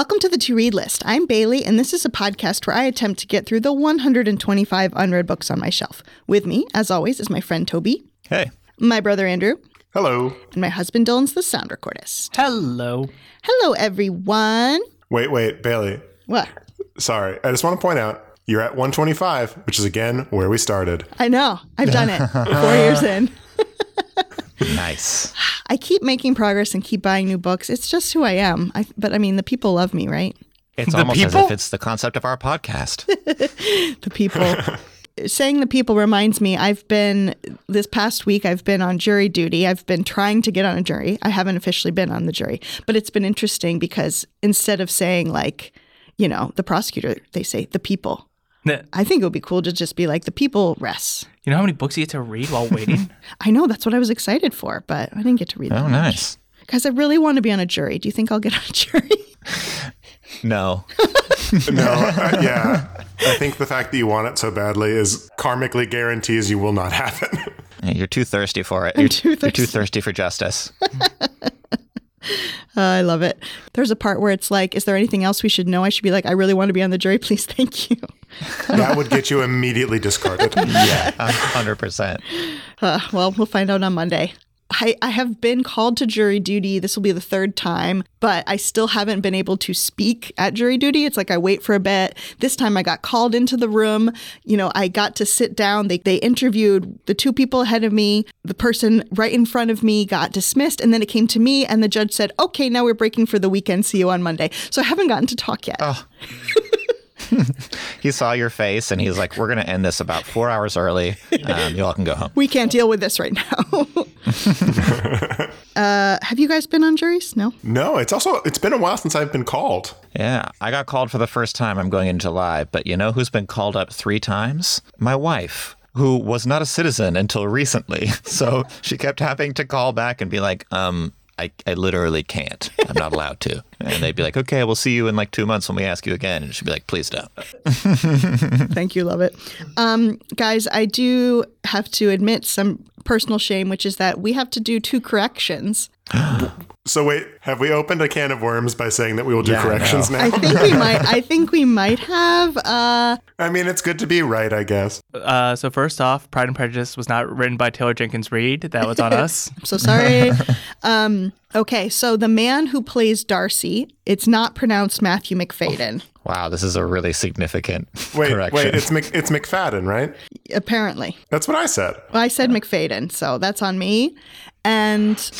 Welcome to the To Read List. I'm Bailey, and this is a podcast where I attempt to get through the 125 unread books on my shelf. With me, as always, is my friend Toby, Hey. my brother Andrew, Hello. and my husband Dylan's the sound recordist. Hello. Hello, everyone. Wait, wait, Bailey. What? Sorry. I just want to point out you're at 125, which is again where we started. I know. I've done it. Four years in. Nice. I keep making progress and keep buying new books. It's just who I am. I, but I mean, the people love me, right? It's The almost as if it's the concept of our podcast. The people. Saying the people reminds me, I've been, this past week, I've been on jury duty. I've been trying to get on a jury. I haven't officially been on the jury, but it's been interesting because instead of saying, like, you know, the prosecutor, they say the people. I think it would be cool to just be like, the people rests. You know how many books you get to read while waiting? I know that's what I was excited for, but I didn't get to read that. Oh, nice. Because I really want to be on a jury. Do you think I'll get on a jury? No. No, uh, yeah. I think the fact that you want it so badly is karmically guarantees you will not have it. Hey, You're too thirsty for it. You're too You're too thirsty. thirsty for justice. Uh, I love it. There's a part where it's like, is there anything else we should know? I should be like, I really want to be on the jury. Please, thank you. that would get you immediately discarded. Yeah, 100%. Uh, well, we'll find out on Monday. I, I have been called to jury duty. This will be the third time, but I still haven't been able to speak at jury duty. It's like I wait for a bit. This time I got called into the room. You know, I got to sit down. They, they interviewed the two people ahead of me. The person right in front of me got dismissed. And then it came to me, and the judge said, Okay, now we're breaking for the weekend. See you on Monday. So I haven't gotten to talk yet. Oh. He saw your face and he's like, we're going to end this about four hours early. Um, you all can go home. We can't deal with this right now. uh, have you guys been on juries? No. No, it's also it's been a while since I've been called. Yeah, I got called for the first time. I'm going in July. But you know who's been called up three times? My wife. Who was not a citizen until recently. So she kept having to call back and be like, um, I, I literally can't. I'm not allowed to. And they'd be like, okay, we'll see you in like two months when we ask you again. And she'd be like, please don't. Thank you, love it. Um, guys, I do have to admit some personal shame, which is that we have to do two corrections. So wait, have we opened a can of worms by saying that we will do Yeah, I corrections now? I think we might. I think we might have. Uh, I mean, it's good to be right, I guess. uh, so first off, Pride and Prejudice was not written by Taylor Jenkins Reid. That was on us. I'm so sorry. um, okay, so the man who plays Darcy, it's not pronounced Matthew McFadden. Wow, this is a really significant Wait, correction. wait, it's Mc, it's McFadden, right? Apparently, That's what I said. well, I said McFadden, so that's on me. And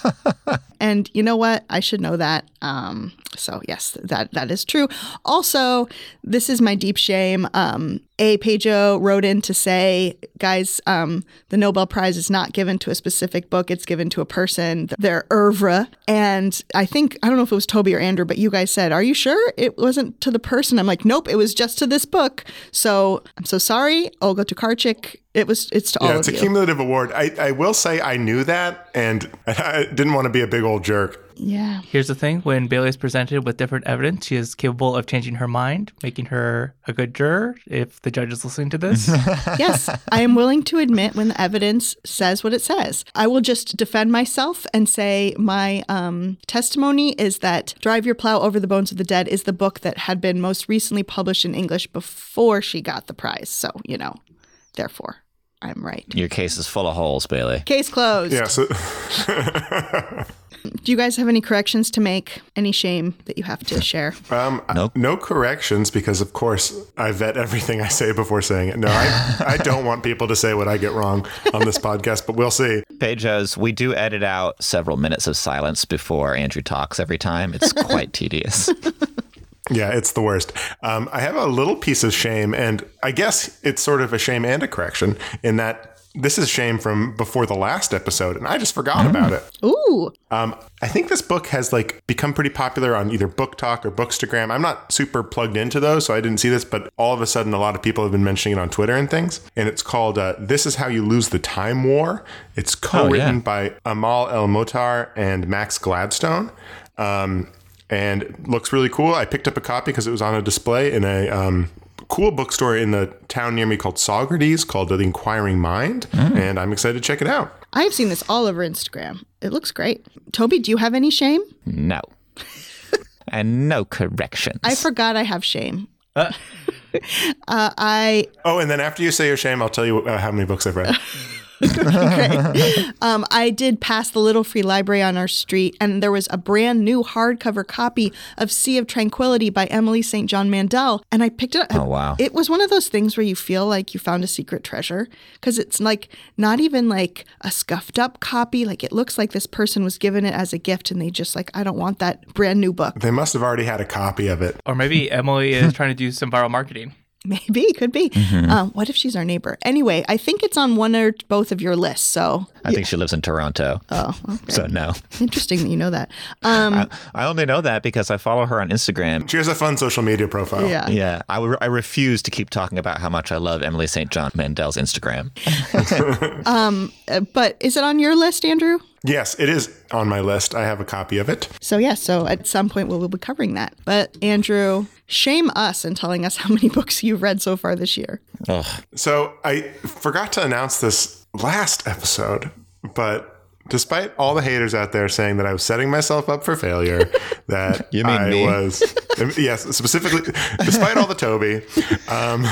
and you know what? I should know that. Um, so yes, that that is true. Also, this is my deep shame. Um, a Pejo wrote in to say, guys, um, the Nobel Prize is not given to a specific book; it's given to a person, their oeuvre. And I think I don't know if it was Toby or Andrew, but you guys said, "Are you sure it wasn't to the person?" I'm like, "Nope, it was just to this book." So I'm so sorry, Olga Tokarczuk. It was. It's to all Yeah, of it's a you. cumulative award. I, I will say I knew that, and I didn't want to be a big old jerk. Yeah. Here's the thing when Bailey is presented with different evidence, she is capable of changing her mind, making her a good juror if the judge is listening to this. yes, I am willing to admit when the evidence says what it says. I will just defend myself and say my um, testimony is that Drive Your Plow Over the Bones of the Dead is the book that had been most recently published in English before she got the prize. So, you know, therefore, I'm right. Your case is full of holes, Bailey. Case closed. Yeah, so Do you guys have any corrections to make? Any shame that you have to share? um, Nope. no corrections because, of course, I vet everything I say before saying it. No, I, I don't want people to say what I get wrong on this podcast, but we'll see. Pejos, we do edit out several minutes of silence before Andrew talks every time. It's quite tedious. Yeah, it's the worst. Um, I have a little piece of shame, and I guess it's sort of a shame and a correction in that this is shame from before the last episode, and I just forgot about it. Ooh, Um, I think this book has like become pretty popular on either BookTok or Bookstagram. I'm not super plugged into those, so I didn't see this, but all of a sudden, a lot of people have been mentioning it on Twitter and things. And it's called uh, "This Is How You Lose the Time War." It's co-written by Amal El-Mohtar and Max Gladstone. Um, and looks really cool. I picked up a copy because it was on a display in a um, cool bookstore in the town near me called Socrates, called The Inquiring Mind, and I'm excited to check it out. I've seen this all over Instagram. It looks great. Toby, do you have any shame? No. and no corrections. I forgot I have shame. Uh. Uh, I Oh, and then after you say your shame, I'll tell you uh, how many books I've read. um, I did pass the Little Free Library on our street, and there was a brand new hardcover copy of Sea of Tranquility by Emily St. John Mandel, and I picked it up. Oh, wow. It was one of those things where you feel like you found a secret treasure because it's like not even like a scuffed up copy. Like it looks like this person was given it as a gift, and they just like, I don't want that brand new book. they must have already had a copy of it. Or maybe Emily is trying to do some viral marketing. Maybe, could be. Mm-hmm. Um, what if she's our neighbor? Anyway, I think it's on one or both of your lists. So, I think she lives in Toronto. oh, okay. So no. interesting that you know that. Um, I, I only know that because I follow her on Instagram. She has a fun social media profile. yeah. Yeah, I, re- I refuse to keep talking about how much I love Emily St. John Mandel's Instagram. Uh, but is it on your list, Andrew? Yes, it is on my list. I have a copy of it. So yeah, so at some point we'll, we'll be covering that. But Andrew, shame us in telling us how many books you've read so far this year. Ugh. So I forgot to announce this last episode, but despite all the haters out there saying that I was setting myself up for failure, that You mean I me? was, yes, specifically, despite all the Toby, um,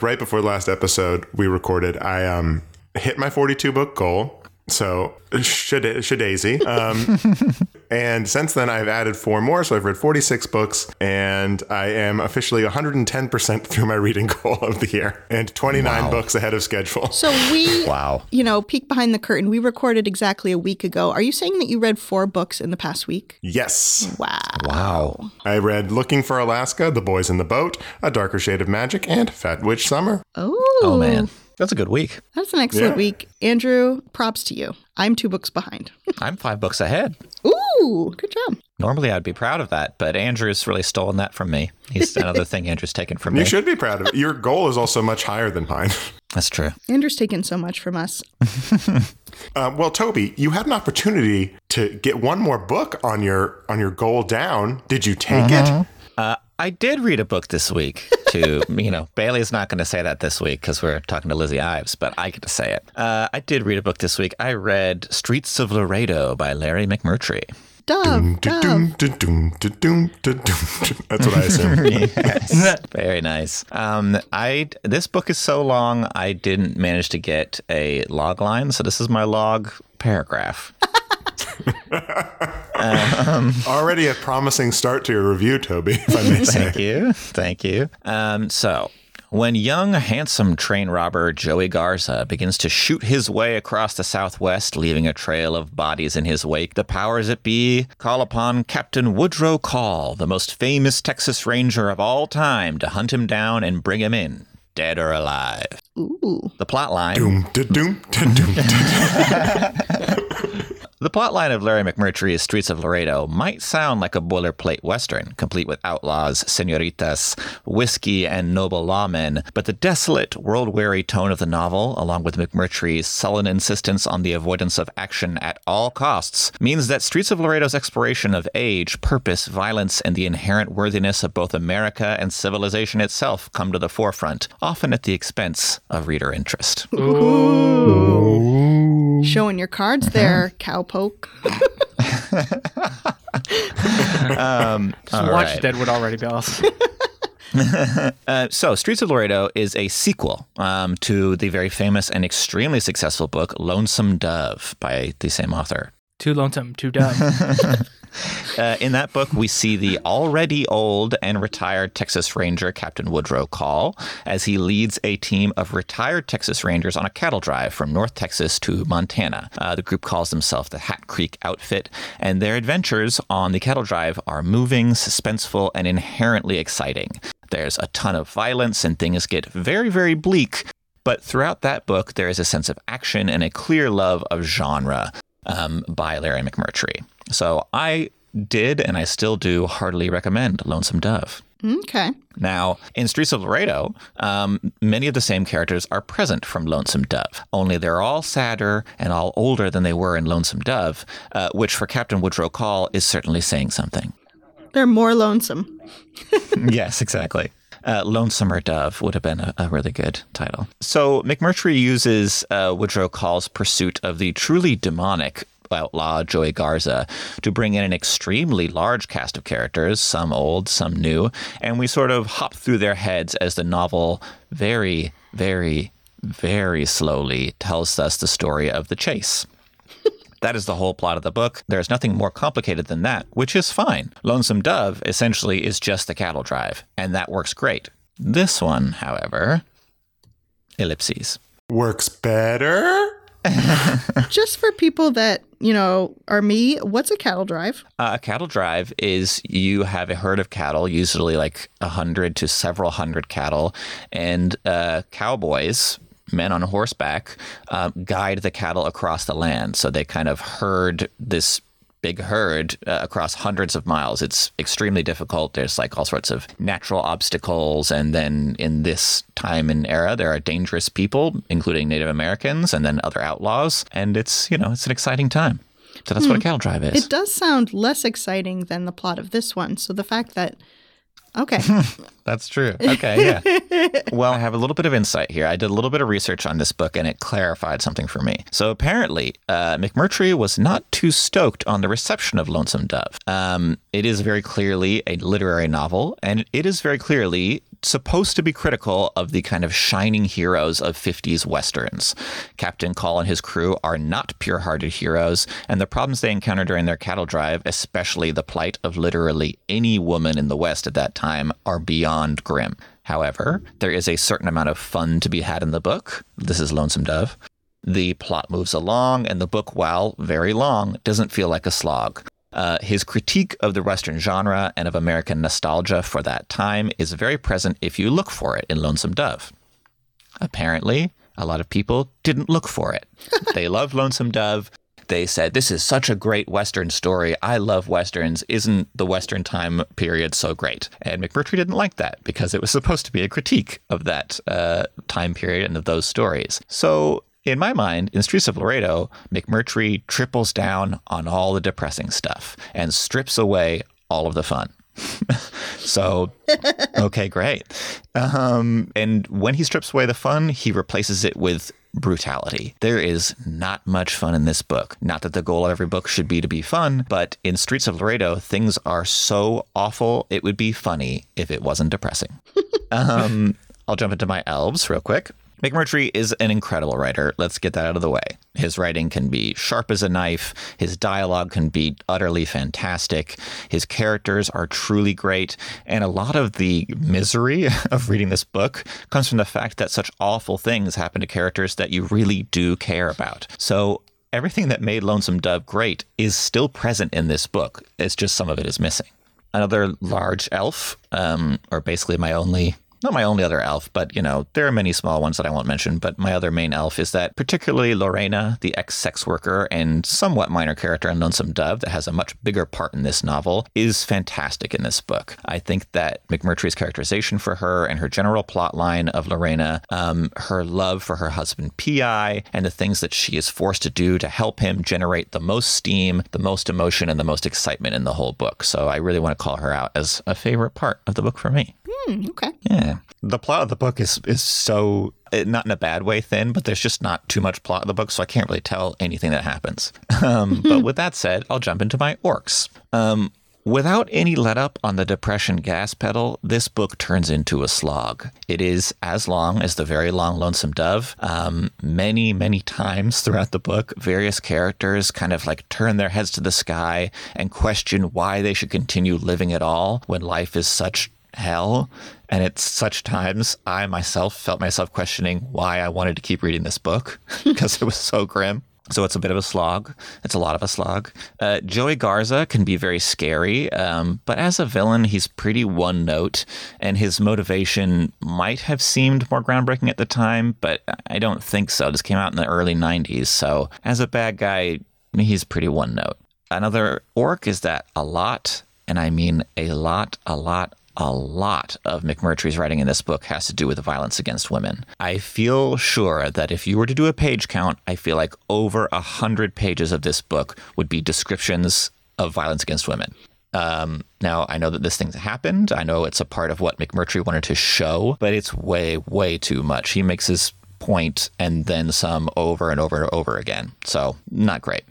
right before the last episode we recorded, I um, hit my 42 book goal. So, shada- shadaisy. Um, and since then, I've added four more. So, I've read 46 books, and I am officially 110% through my reading goal of the year and 29 books ahead of schedule. So we, Wow. you know, peek behind the curtain. We recorded exactly a week ago. Are you saying that you read four books in the past week? Yes. Wow. Wow. I read Looking for Alaska, The Boys in the Boat, A Darker Shade of Magic, and Fat Witch Summer. Oh, Oh, man. That's a good week. That's an excellent Yeah. week. Andrew, props to you. I'm two books behind. I'm five books ahead. Ooh, good job. Normally, I'd be proud of that, but Andrew's really stolen that from me. He's another thing Andrew's taken from You me. You should be proud of it. Your goal is also much higher than mine. That's true. Andrew's taken so much from us. Uh, well, Toby, you had an opportunity to get one more book on your on your goal down. Did you take it? Uh, I did read a book this week. To you know, Bailey's not going to say that this week because we're talking to Lizzy Ives, but I get to say it. Uh, I did read a book this week. I read Streets of Laredo by Larry McMurtry. Dove, dove. That's what I assume. Yes, very nice. Um, I this book is so long, I didn't manage to get a log line, so this is my log paragraph. Already a promising start to your review, Toby, if I may say. Thank you. Thank you. Um, so, when young, handsome train robber Joey Garza begins to shoot his way across the Southwest, leaving a trail of bodies in his wake, the powers that be call upon Captain Woodrow Call, the most famous Texas Ranger of all time, to hunt him down and bring him in, dead or alive. Ooh. The plot line. Doom, da, doom, da, doom, da. The plotline of Larry McMurtry's Streets of Laredo might sound like a boilerplate western, complete with outlaws, senoritas, whiskey, and noble lawmen, but the desolate, world-weary tone of the novel, along with McMurtry's sullen insistence on the avoidance of action at all costs, means that Streets of Laredo's exploration of age, purpose, violence, and the inherent worthiness of both America and civilization itself come to the forefront, often at the expense of reader interest. Showing your cards Mm-hmm. there, cowpoke. Just All watch right. Deadwood already, Bells. Uh, so, Streets of Laredo is a sequel um, to the very famous and extremely successful book Lonesome Dove by the same author. Too lonesome, too dumb. Uh, in that book, we see the already old and retired Texas Ranger Captain Woodrow Call as he leads a team of retired Texas Rangers on a cattle drive from North Texas to Montana. Uh, the group calls themselves the Hat Creek Outfit, and their adventures on the cattle drive are moving, suspenseful, and inherently exciting. There's a ton of violence, and things get very, very bleak. But throughout that book, there is a sense of action and a clear love of genre um, by Larry McMurtry. So I did, and I still do, heartily recommend Lonesome Dove. Okay. Now, in Streets of Laredo, um, many of the same characters are present from Lonesome Dove, only they're all sadder and all older than they were in Lonesome Dove, uh, which for Captain Woodrow Call is certainly saying something. They're more lonesome. yes, exactly. Uh, Lonesomer Dove would have been a, a really good title. So McMurtry uses uh, Woodrow Call's pursuit of the truly demonic outlaw Joey Garza to bring in an extremely large cast of characters, some old, some new, and we sort of hop through their heads as the novel very, very, very slowly tells us the story of the chase. That is the whole plot of the book. There's nothing more complicated than that, which is fine. Lonesome Dove essentially is just the cattle drive, and that works great. This one, however, ellipses. Works better? Just for people that, you know, are me, what's a cattle drive? Uh, a cattle drive is you have a herd of cattle, usually like a hundred to several hundred cattle, and uh, cowboys, men on horseback, uh, guide the cattle across the land. So they kind of herd this big herd uh, across hundreds of miles. It's extremely difficult. There's like all sorts of natural obstacles. And then in this time and era, there are dangerous people, including Native Americans and then other outlaws. And it's, you know, it's an exciting time. So that's what a cattle drive is. It does sound less exciting than the plot of this one. So the fact that, okay, That's true. Okay, yeah. well, I have a little bit of insight here. I did a little bit of research on this book and it clarified something for me. So apparently, uh, McMurtry was not too stoked on the reception of Lonesome Dove. Um, it is very clearly a literary novel, and it is very clearly supposed to be critical of the kind of shining heroes of 50s westerns. Captain Call and his crew are not pure hearted heroes, and the problems they encounter during their cattle drive, especially the plight of literally any woman in the West at that time, are beyond grim. However, there is a certain amount of fun to be had in the book. This is Lonesome Dove. The plot moves along, and the book, while very long, doesn't feel like a slog. Uh, his critique of the Western genre and of American nostalgia for that time is very present if you look for it in Lonesome Dove. Apparently, a lot of people didn't look for it. they loved Lonesome Dove. They said, This is such a great Western story. I love Westerns. Isn't the Western time period so great? And McMurtry didn't like that because it was supposed to be a critique of that uh, time period and of those stories. So in my mind, in Streets of Laredo, McMurtry triples down on all the depressing stuff and strips away all of the fun. so, okay, great. Um, and when he strips away the fun, he replaces it with brutality. There is not much fun in this book. Not that the goal of every book should be to be fun, but in Streets of Laredo, things are so awful, it would be funny if it wasn't depressing. um, I'll jump into my elves real quick. McMurtry is an incredible writer. Let's get that out of the way. His writing can be sharp as a knife. His dialogue can be utterly fantastic. His characters are truly great. And a lot of the misery of reading this book comes from the fact that such awful things happen to characters that you really do care about. So everything that made Lonesome Dove great is still present in this book. It's just some of it is missing. Another large elf, um, or basically my only not my only other elf, but you know, there are many small ones that I won't mention. But my other main elf is that particularly Lorena, the ex sex worker and somewhat minor character in Lonesome Dove that has a much bigger part in this novel, is fantastic in this book. I think that McMurtry's characterization for her and her general plot line of Lorena, um, her love for her husband Pi, and the things that she is forced to do to help him generate the most steam, the most emotion, and the most excitement in the whole book. So I really want to call her out as a favorite part of the book for me. Hmm, okay. Yeah. The plot of the book is is so not in a bad way thin, but there's just not too much plot in the book, so I can't really tell anything that happens. Um, but with that said, I'll jump into my orcs. Um, Without any let up on the depression gas pedal, this book turns into a slog. It is as long as the very long Lonesome Dove. Um, many, many times throughout the book, various characters kind of like turn their heads to the sky and question why they should continue living at all when life is such hell. And at such times, I myself felt myself questioning why I wanted to keep reading this book because it was so grim. So it's a bit of a slog. It's a lot of a slog. Uh, Joey Garza can be very scary, um, but as a villain, he's pretty one note, and his motivation might have seemed more groundbreaking at the time, but I don't think so. This came out in the early 90s, so as a bad guy, he's pretty one note. Another orc is that a lot, and I mean a lot, a lot, a lot of McMurtry's writing in this book has to do with violence against women. I feel sure that if you were to do a page count, I feel like over a hundred pages of this book would be descriptions of violence against women. Um, now, I know that this thing's happened. I know it's a part of what McMurtry wanted to show, but it's way, way too much. He makes his point and then some over and over and over again. So, not great.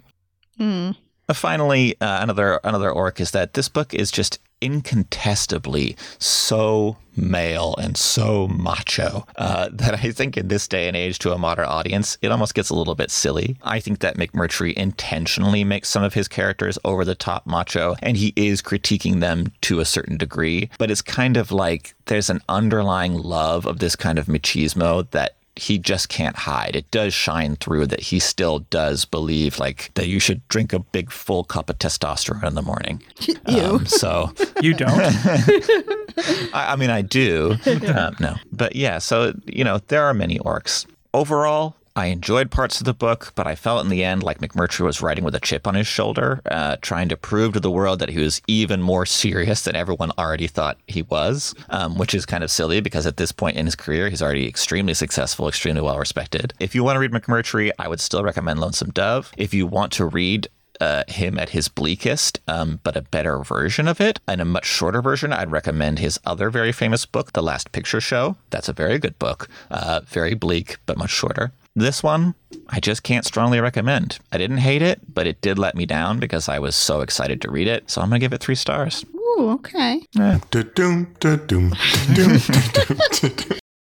Uh, Finally, uh, another another orc is that this book is just incontestably so male and so macho uh, that I think in this day and age to a modern audience, it almost gets a little bit silly. I think that McMurtry intentionally makes some of his characters over the top macho, and he is critiquing them to a certain degree. But it's kind of like there's an underlying love of this kind of machismo that he just can't hide. It does shine through that he still does believe like that you should drink a big full cup of testosterone in the morning. You. Um, so You don't? I, I mean, I do. Um, no, but yeah. So you know, there are many orcs. Overall, I enjoyed parts of the book, but I felt in the end like McMurtry was writing with a chip on his shoulder, uh, trying to prove to the world that he was even more serious than everyone already thought he was, um, which is kind of silly because at this point in his career, he's already extremely successful, extremely well respected. If you want to read McMurtry, I would still recommend Lonesome Dove. If you want to read uh, him at his bleakest, um, but a better version of it and a much shorter version. I'd recommend his other very famous book, The Last Picture Show. That's a very good book, uh, very bleak, but much shorter. This one, I just can't strongly recommend. I didn't hate it, but it did let me down because I was so excited to read it. So I'm going to give it three stars. Ooh, okay.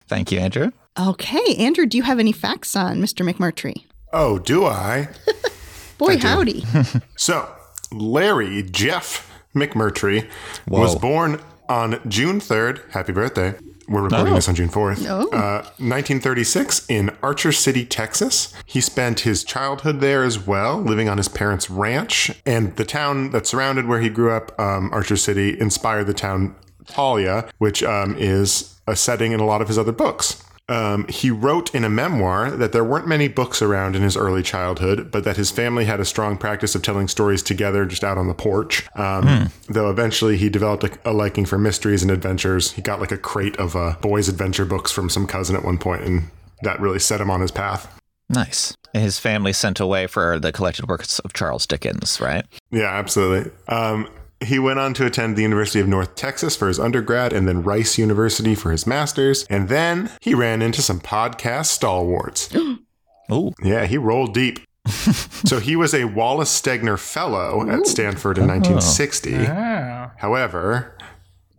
Thank you, Andrew. Okay, Andrew, do you have any facts on Mr. McMurtry? Oh, do I? Boy, do. howdy. So, Larry Jeff McMurtry was born on June 3rd. Happy birthday. We're recording Oh. this on June 4th. Oh. Uh, 1936 in Archer City, Texas. He spent his childhood there as well, living on his parents' ranch. And the town that surrounded where he grew up, um, Archer City, inspired the town Thalia, which um, is a setting in a lot of his other books. Um, he wrote in a memoir that there weren't many books around in his early childhood, but that his family had a strong practice of telling stories together just out on the porch. Um, Though eventually he developed a, a liking for mysteries and adventures. He got like a crate of uh, boys' adventure books from some cousin at one point, and that really set him on his path. Nice. His family sent away for the collected works of Charles Dickens, right? Yeah, absolutely. Um, he went on to attend the University of North Texas for his undergrad and then Rice University for his master's. And then he ran into some podcast stalwarts. oh. Yeah, he rolled deep. so he was a Wallace Stegner Fellow at Stanford in 1960. Ah. However,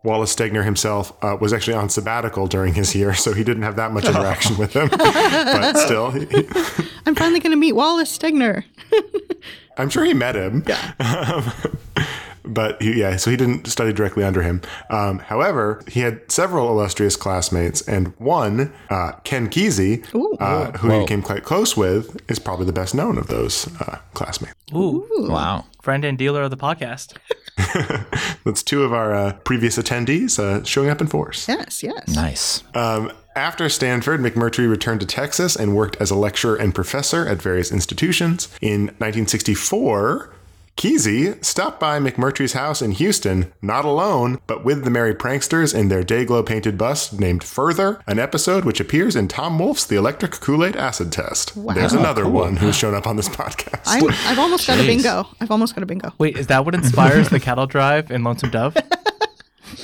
Wallace Stegner himself uh, was actually on sabbatical during his year, so he didn't have that much interaction with him. but still, he, he- I'm finally going to meet Wallace Stegner. I'm sure he met him. Yeah. But he, yeah, so he didn't study directly under him. Um, however, he had several illustrious classmates, and one, uh, Ken Kesey, uh, who he Whoa. became quite close with, is probably the best known of those uh, classmates. Ooh. Wow. Friend and dealer of the podcast. That's two of our uh, previous attendees uh, showing up in force. Yes, yes. Nice. Um, after Stanford, McMurtry returned to Texas and worked as a lecturer and professor at various institutions. In 1964, Kesey stopped by McMurtry's house in Houston, not alone, but with the Merry Pranksters in their Day-Glo painted bus named Further, an episode which appears in Tom Wolfe's The Electric Kool-Aid Acid Test. There's oh, another one who's shown up on this podcast. I'm, I've almost got a bingo. I've almost got a bingo. Wait, is that what inspires the cattle drive in Lonesome Dove?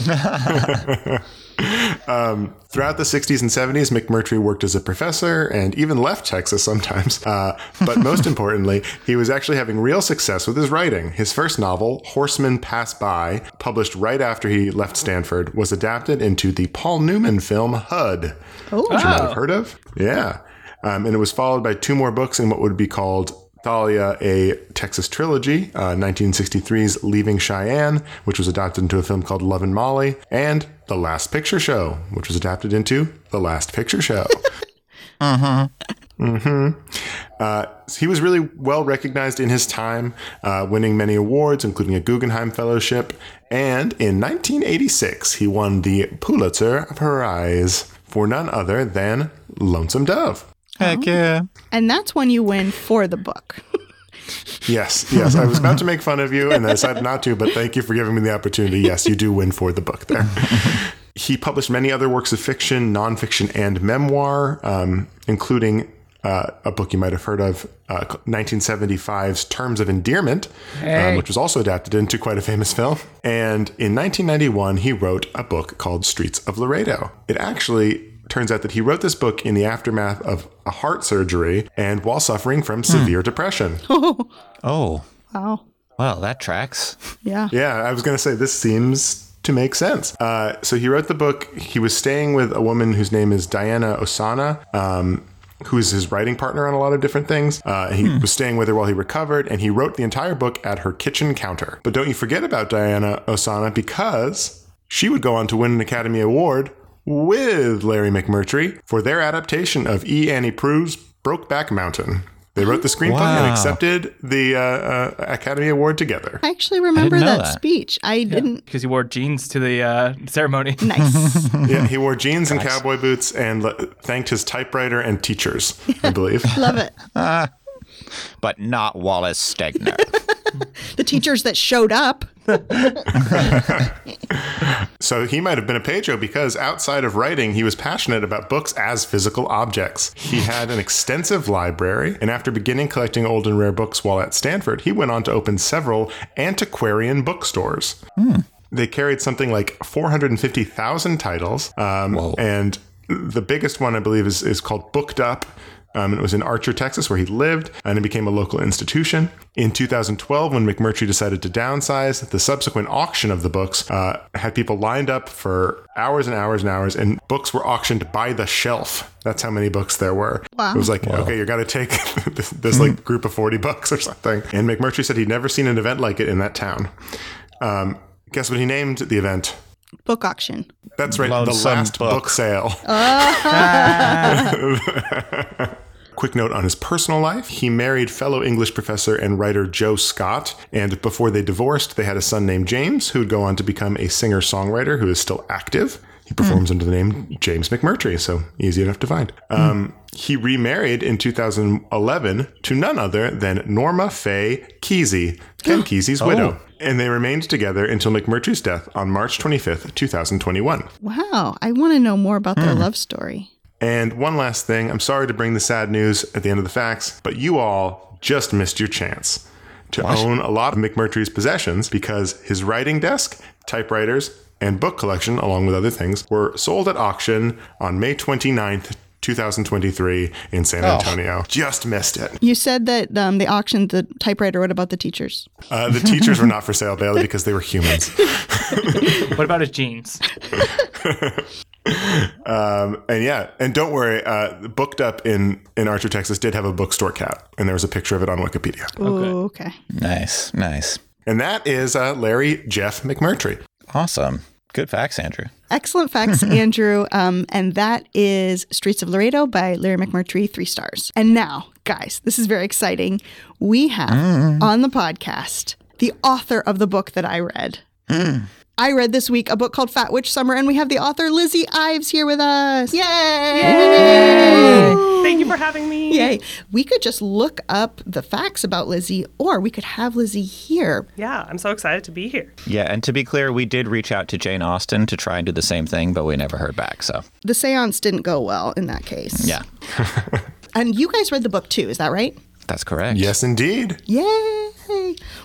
Throughout the 60s and 70s, McMurtry worked as a professor and even left Texas sometimes. Uh, but most importantly, he was actually having real success with his writing. His first novel, Horseman Pass By, published right after he left Stanford, was adapted into the Paul Newman film HUD, Oh, which you might have heard of. Yeah. Um, and it was followed by two more books in what would be called Thalia, a Texas trilogy, uh, 1963's Leaving Cheyenne, which was adapted into a film called Lovin' Molly, and The Last Picture Show, which was adapted into The Last Picture Show. Mm-hmm. Uh, he was really well recognized in his time, uh, winning many awards, including a Guggenheim Fellowship. And in 1986, he won the Pulitzer Prize for none other than Lonesome Dove. Heck yeah. and that's when you win for the book. Yes, yes. I was about to make fun of you and I decided not to, but thank you for giving me the opportunity. Yes, you do win for the book there. he published many other works of fiction, nonfiction, and memoir, um, including uh, a book you might have heard of, uh, 1975's Terms of Endearment, um, which was also adapted into quite a famous film. And in 1991, he wrote a book called Streets of Laredo. It actually turns out that he wrote this book in the aftermath of a heart surgery and while suffering from severe depression. Oh. Wow. Well, that tracks. Yeah. Yeah, I was going to say this seems to make sense. Uh, so he wrote the book. He was staying with a woman whose name is Diana Ossana. Um, who is his writing partner on a lot of different things. Uh, he was staying with her while he recovered, and he wrote the entire book at her kitchen counter. But don't you forget about Diana Ossana because she would go on to win an Academy Award with Larry McMurtry for their adaptation of E. Annie Proulx's Brokeback Mountain. They wrote the screenplay and accepted the uh, uh, Academy Award together. I actually remember know that, that. speech. I didn't. Because he wore jeans to the uh, ceremony. Nice. Yeah, he wore jeans and cowboy boots and le- thanked his typewriter and teachers, I believe. Love it. But not Wallace Stegner. The teachers that showed up. So he might have been a Pedro because outside of writing, he was passionate about books as physical objects. He had an extensive library, and after beginning collecting old and rare books while at Stanford, he went on to open several antiquarian bookstores. They carried something like 450,000 titles, um, and the biggest one, I believe, is, is called Booked Up. Um, it was in Archer, Texas, where he lived, and it became a local institution. In 2012, when McMurtry decided to downsize, the subsequent auction of the books uh, had people lined up for hours and hours and hours, and books were auctioned by the shelf. That's how many books there were. Wow. It was like, okay, you got to take this, this like group of 40 books or something. And McMurtry said he'd never seen an event like it in that town. Um, guess what he named the event? Book auction. That's right, the last book, book. sale. Quick note on his personal life. He married fellow English professor and writer Jo Scott, and before they divorced, they had a son named James, who would go on to become a singer songwriter who is still active. He hmm. performs under the name James McMurtry, so easy enough to find. Hmm. Um, he remarried in 2011 to none other than Norma Faye Kesey, Ken oh. Kesey's widow. Oh. And they remained together until McMurtry's death on March 25th, 2021. Wow. I want to know more about their hmm. love story. And one last thing I'm sorry to bring the sad news at the end of the facts, but you all just missed your chance to own a lot of McMurtry's possessions because his writing desk, typewriters, and book collection, along with other things, were sold at auction on May 29th, 2023, in San Antonio. Just missed it. You said that um, they auctioned the typewriter. What about the teachers? Uh, the teachers were not for sale, Bailey, because they were humans. what about his jeans? Um, and yeah, and don't worry, uh, booked up in in Archer, Texas, did have a bookstore cat, and there was a picture of it on Wikipedia. Oh, okay. nice, nice. And that is uh, Larry Jeff McMurtry. Awesome. Good facts, Andrew. Excellent facts, Andrew. Um, and that is Streets of Laredo by Larry McMurtry, three stars. And now, guys, this is very exciting. We have on the podcast the author of the book that I read. I read this week a book called Fat Witch Summer, and we have the author Lizzy Ives here with us. Yay! Thank you for having me. Yay. We could just look up the facts about Lizzy, or we could have Lizzy here. Yeah, I'm so excited to be here. Yeah, and to be clear, we did reach out to Jane Austen to try and do the same thing, but we never heard back. So, The seance didn't go well in that case. yeah, And you guys read the book too, is that right? That's correct. Yes, indeed. Yay!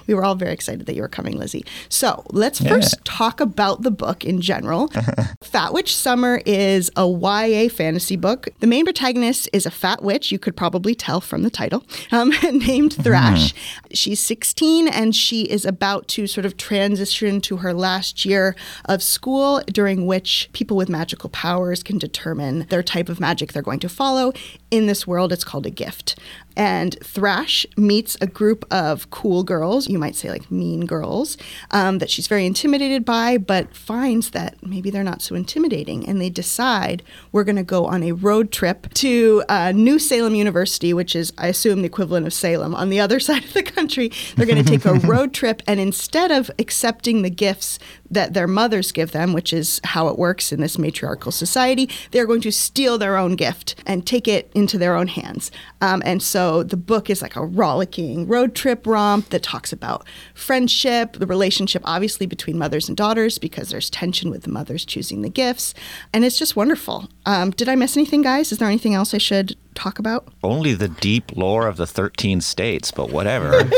We were all very excited that you were coming, Lizzy. So let's first talk about the book in general. fat Witch Summer is a YA fantasy book. The main protagonist is a fat witch, you could probably tell from the title, um, named Thrash. She's 16 and she is about to sort of transition to her last year of school, during which people with magical powers can determine their type of magic they're going to follow. In this world, it's called a gift. And Thrash meets a group of cool girls, you might say like mean girls, um, that she's very intimidated by, but finds that maybe they're not so intimidating. And they decide we're going to go on a road trip to uh, New Salem University, which is, I assume, the equivalent of Salem on the other side of the country. They're going to take a road trip. And instead of accepting the gifts that their mothers give them, which is how it works in this matriarchal society, they're going to steal their own gift and take it into their own hands. Um, and so the book is like a rollicking road trip romp that talks about friendship, the relationship obviously between mothers and daughters because there's tension with the mothers choosing the gifts. And it's just wonderful. Um, did I miss anything, guys? Is there anything else I should talk about? Only the deep lore of the 13 states, but whatever.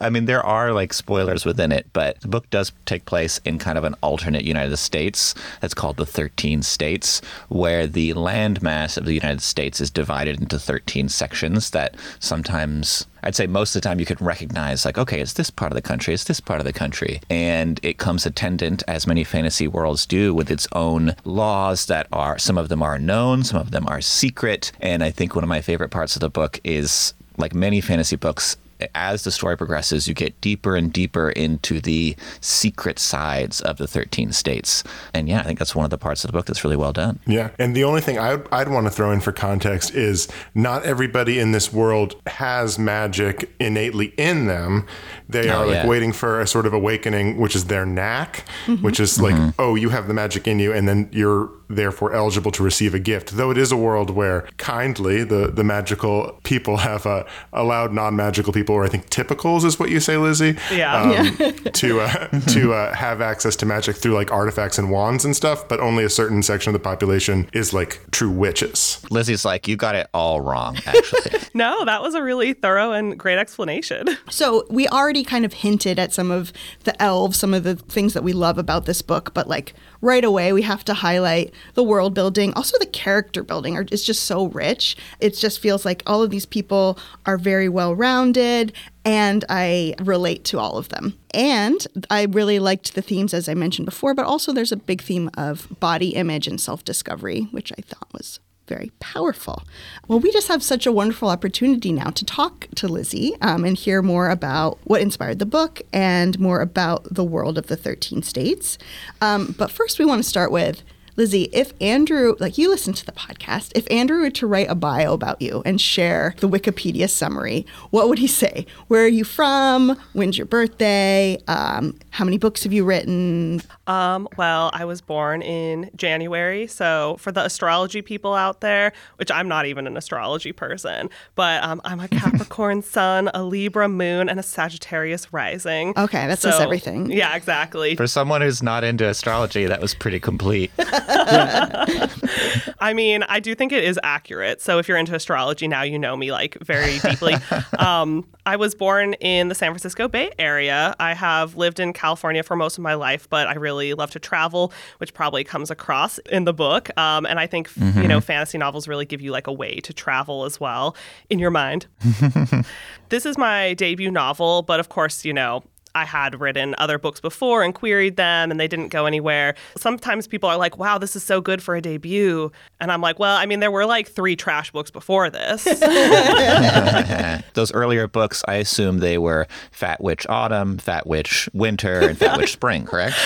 I mean, there are like spoilers within it, but the book does take place in kind of an alternate United States that's called the 13 states, where the landmass of the United States is divided into 13 sections that sometimes I'd say most of the time you can recognize, like, okay, it's this part of the country, it's this part of the country. And it comes attendant, as many fantasy worlds do, with its own laws that are, some of them are known, some of them are secret. And I think one of my favorite parts of the book is like many fantasy books, as the story progresses, you get deeper and deeper into the secret sides of the 13 states. And yeah, I think that's one of the parts of the book that's really well done. Yeah. And the only thing I'd, I'd want to throw in for context is not everybody in this world has magic innately in them. They Oh, are like yeah. waiting for a sort of awakening, which is their knack, mm-hmm. which is like, mm-hmm. oh, you have the magic in you, and then you're therefore eligible to receive a gift. Though it is a world where kindly the, the magical people have uh, allowed non magical people, or I think typicals is what you say, Lizzy, Yeah. um, to uh, to uh, have access to magic through like artifacts and wands and stuff, but only a certain section of the population is like true witches. Lizzy's like, you got it all wrong, actually. No, that was a really thorough and great explanation. So we already kind of hinted at some of the elves, some of the things that we love about this book, but like right away we have to highlight the world building, also the character building is just so rich. It just feels like all of these people are very well rounded and I relate to all of them. And I really liked the themes as I mentioned before, but also there's a big theme of body image and self-discovery, which I thought was very powerful. Well, we just have such a wonderful opportunity now to talk to Lizzy um, and hear more about what inspired the book and more about the world of the 13 states. Um, but first, we want to start with Lizzy, if Andrew, like you listen to the podcast, if Andrew were to write a bio about you and share the Wikipedia summary, what would he say? Where are you from? When's your birthday? Um, how many books have you written? Um, well, I was born in January, so for the astrology people out there, which I'm not even an astrology person, but um, I'm a Capricorn sun, a Libra moon, and a Sagittarius rising. Okay, that says So- everything. Yeah, exactly. For someone who's not into astrology, that was pretty complete. I mean, I do think it is accurate. So if you're into astrology now, you know me like very deeply. um, I was born in the San Francisco Bay Area. I have lived in California for most of my life, but I really love to travel, which probably comes across in the book. Um, and I think you know, fantasy novels really give you like a way to travel as well in your mind. this is my debut novel, but of course, you know. I had written other books before and queried them and they didn't go anywhere. Sometimes people are like, wow, this is so good for a debut. And I'm like, well, I mean, there were like three trash books before this. Those earlier books, I assume they were Fat Witch Autumn, Fat Witch Winter, and Fat Witch Spring, correct?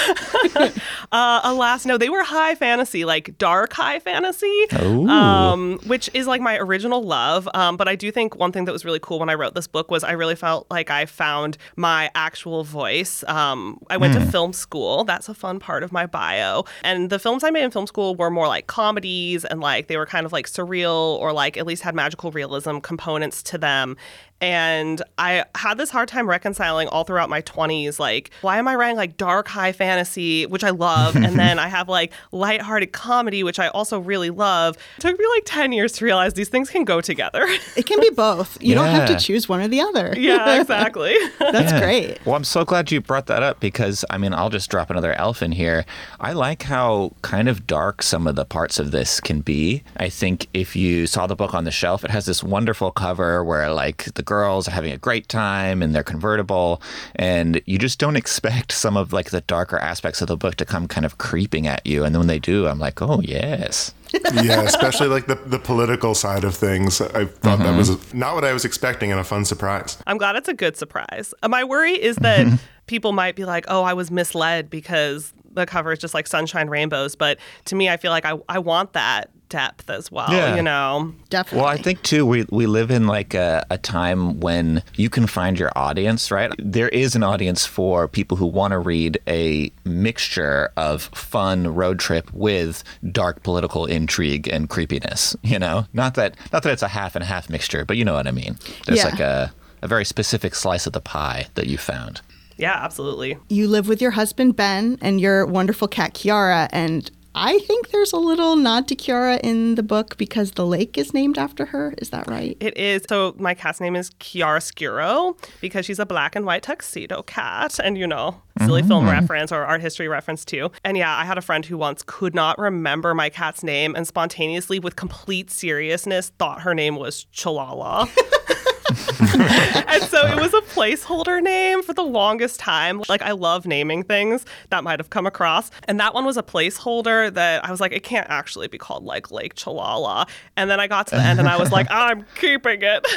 uh, alas, no, they were high fantasy, like dark high fantasy, um, which is like my original love. Um, but I do think one thing that was really cool when I wrote this book was I really felt like I found my actual voice. Um, I went to film school. That's a fun part of my bio. And the films I made in film school were more like comedies and like they were kind of like surreal or like at least had magical realism components to them. And I had this hard time reconciling all throughout my 20s. Like, why am I writing like dark high fantasy, which I love? and then I have like lighthearted comedy, which I also really love. It took me like 10 years to realize these things can go together. It can be both. You don't have to choose one or the other. yeah, exactly. That's Yeah. great. Well, I'm so glad you brought that up because, I mean, I'll just drop another elf in here. I like how kind of dark some of the parts of this can be. I think if you saw the book on the shelf, it has this wonderful cover where, like, the girls are having a great time and they're convertible, and you just don't expect some of, like, the darker aspects of the book to come kind of creeping at you. And then when they do, I'm like, oh, yes. yeah, especially like the, the political side of things. I thought that was not what I was expecting and a fun surprise. I'm glad it's a good surprise. Uh, My worry is that people might be like, oh, I was misled because the cover is just like sunshine rainbows. But to me, I feel like I, I want that depth as well, Yeah. you know? Definitely. Well, I think too we we live in like a, a time when you can find your audience, right? There is an audience for people who want to read a mixture of fun road trip with dark political intrigue and creepiness. You know, not that not that it's a half and half mixture, but you know what I mean. There's Yeah. like a a very specific slice of the pie that you found. Yeah, absolutely. you live with your husband Ben and your wonderful cat Kiara, and I think there's a little nod to Kiara in the book because the lake is named after her. Is that right? It is. So my cat's name is Kiara Skuro because she's a black and white tuxedo cat. And, you know, silly film mm-hmm. reference or art history reference too. And yeah, I had a friend who once could not remember my cat's name and spontaneously, with complete seriousness, thought her name was Chalala. and so it was a placeholder name for the longest time. Like I love naming things that might have come across. And that one was a placeholder that I was like, it can't actually be called like Lake Chalala. And then I got to the end and I was like, I'm keeping it.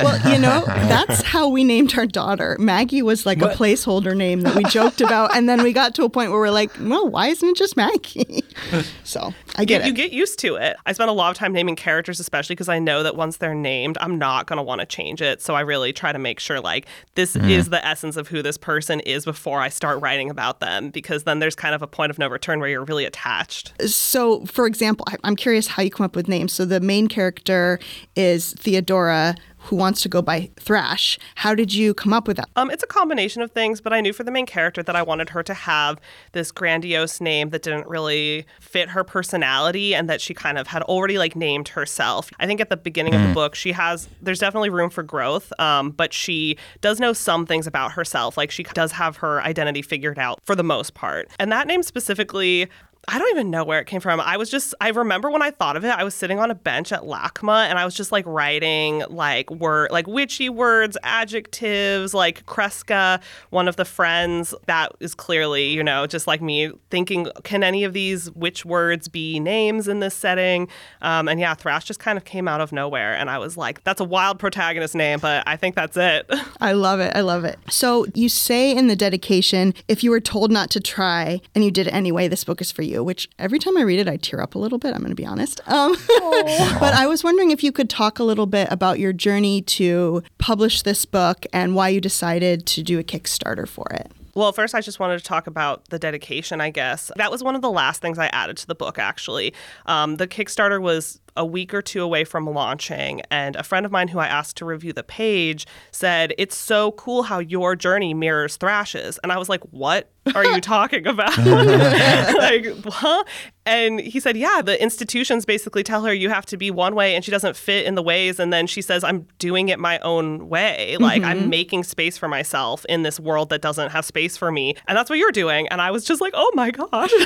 Well, you know, that's how we named our daughter. Maggie was like a placeholder name that we joked about. And then we got to a point where we're like, well, why isn't it just Maggie? So I get you it. You get used to it. I spend a lot of time naming characters, especially because I know that once they're named, I'm not going to want to change it. So I really try to make sure like this mm-hmm. is the essence of who this person is before I start writing about them, because then there's kind of a point of no return where you're really attached. So, for example, I- I'm curious how you come up with names. So the main character is Theodora, who wants to go by Thrash. How did you come up with that? Um, it's a combination of things, but I knew for the main character that I wanted her to have this grandiose name that didn't really fit her personality and that she kind of had already like named herself. I think at the beginning of the book, she has there's definitely room for growth, um, but she does know some things about herself. Like she does have her identity figured out for the most part. And that name specifically, I don't even know where it came from. I was just, I remember when I thought of it, I was sitting on a bench at LACMA and I was just like writing like word, like witchy words, adjectives, like Kreska, one of the friends that is clearly, you know, just like me thinking, can any of these witch words be names in this setting? Um, and yeah, Thrash just kind of came out of nowhere. And I was like, that's a wild protagonist name, but I think that's it. I love it. I love it. So you say in the dedication, if you were told not to try and you did it anyway, this book is for you, which every time I read it, I tear up a little bit. I'm going to be honest. Um, but I was wondering if you could talk a little bit about your journey to publish this book and why you decided to do a Kickstarter for it. Well, first, I just wanted to talk about the dedication, I guess. That was one of the last things I added to the book, actually. Um, the Kickstarter was a week or two away from launching, and a friend of mine who I asked to review the page said, It's so cool how your journey mirrors Thrash's. And I was like, What are you talking about? like, huh? And he said, Yeah, the institutions basically tell her you have to be one way and she doesn't fit in the ways. And then she says, I'm doing it my own way. Like, I'm making space for myself in this world that doesn't have space for me. And that's what you're doing. And I was just like, Oh my gosh.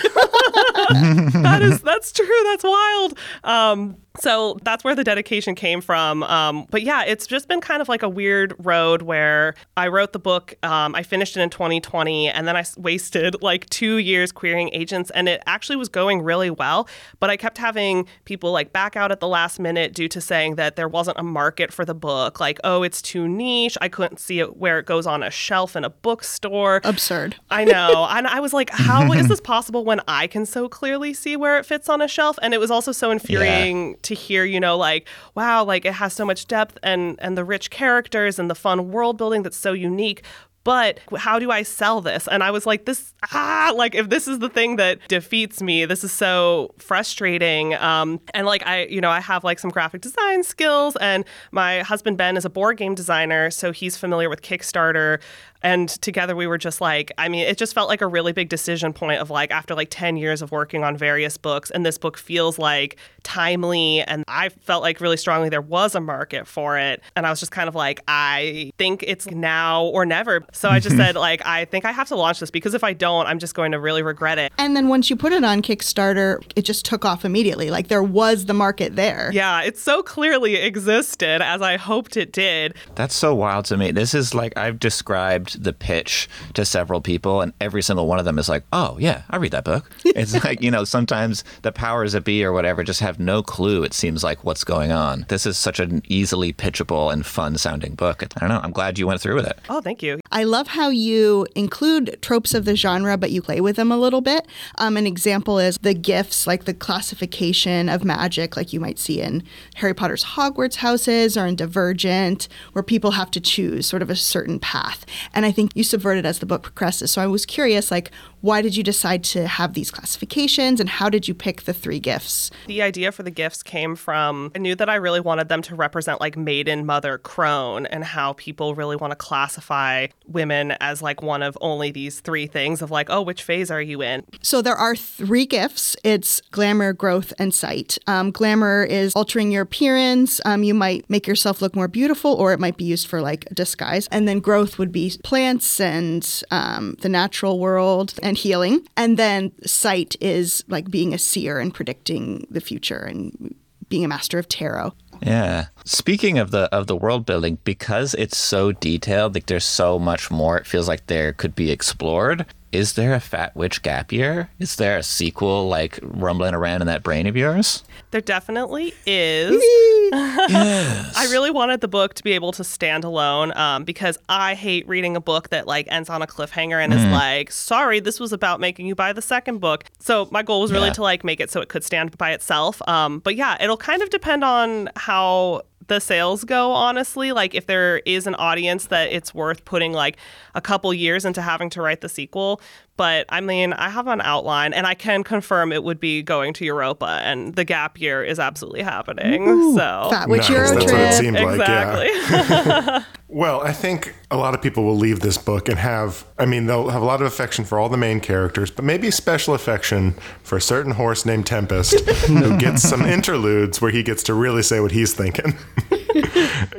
that is, that's true. That's wild. Um, so that's where the dedication came from. Um, but yeah, it's just been kind of like a weird road where I wrote the book, um, I finished it in 2020, and then I wasted like two years querying agents, and it actually was going really well. But I kept having people like back out at the last minute due to saying that there wasn't a market for the book. Like, oh, it's too niche. I couldn't see it where it goes on a shelf in a bookstore. Absurd. I know. And I was like, how is this possible when I can so clearly see where it fits on a shelf? And it was also so infuriating to hear, you know, like, wow, like it has so much depth and and the rich characters and the fun world building that's so unique. But how do I sell this? And I was like, this, ah, like if this is the thing that defeats me, this is so frustrating. Um, and like I, you know, I have like some graphic design skills, and my husband Ben is a board game designer, so he's familiar with Kickstarter. And together we were just like, I mean, it just felt like a really big decision point of like after like 10 years of working on various books, and this book feels like timely. And I felt like really strongly there was a market for it. And I was just kind of like, I think it's now or never. So I just said, like, I think I have to launch this because if I don't, I'm just going to really regret it. And then once you put it on Kickstarter, it just took off immediately. Like there was the market there. Yeah, it so clearly existed as I hoped it did. That's so wild to me. This is like I've described the pitch to several people, and every single one of them is like, "Oh yeah, I read that book." it's like you know, sometimes the powers that be or whatever just have no clue. It seems like what's going on. This is such an easily pitchable and fun-sounding book. I don't know. I'm glad you went through with it. Oh, thank you. I love how you include tropes of the genre, but you play with them a little bit. Um, an example is the gifts, like the classification of magic, like you might see in Harry Potter's Hogwarts houses or in Divergent, where people have to choose sort of a certain path. And I think you subverted as the book progresses. So I was curious, like, why did you decide to have these classifications, and how did you pick the three gifts? The idea for the gifts came from I knew that I really wanted them to represent like maiden, mother, crone, and how people really want to classify women as like one of only these three things of like, oh, which phase are you in? So there are three gifts. It's glamour, growth, and sight. Um, glamour is altering your appearance. Um, you might make yourself look more beautiful, or it might be used for like disguise. And then growth would be plants and um, the natural world and healing. And then sight is like being a seer and predicting the future and being a master of tarot. Yeah. Speaking of the of the world building, because it's so detailed, like there's so much more. It feels like there could be explored. Is there a Fat Witch gap year? Is there a sequel like rumbling around in that brain of yours? There definitely is. yes. I really wanted the book to be able to stand alone um, because I hate reading a book that like ends on a cliffhanger and is like, sorry, this was about making you buy the second book. So my goal was really Yeah. to like make it so it could stand by itself. Um, but yeah, it'll kind of depend on how the sales go honestly like if there is an audience that it's worth putting like a couple years into having to write the sequel but i mean i have an outline and i can confirm it would be going to europa and the gap year is absolutely happening so Fat Witch Nice, Euro that's what it trip. seemed like. Yeah. Well, I think a lot of people will leave this book and have, I mean, they'll have a lot of affection for all the main characters, but maybe special affection for a certain horse named Tempest who gets some interludes where he gets to really say what he's thinking.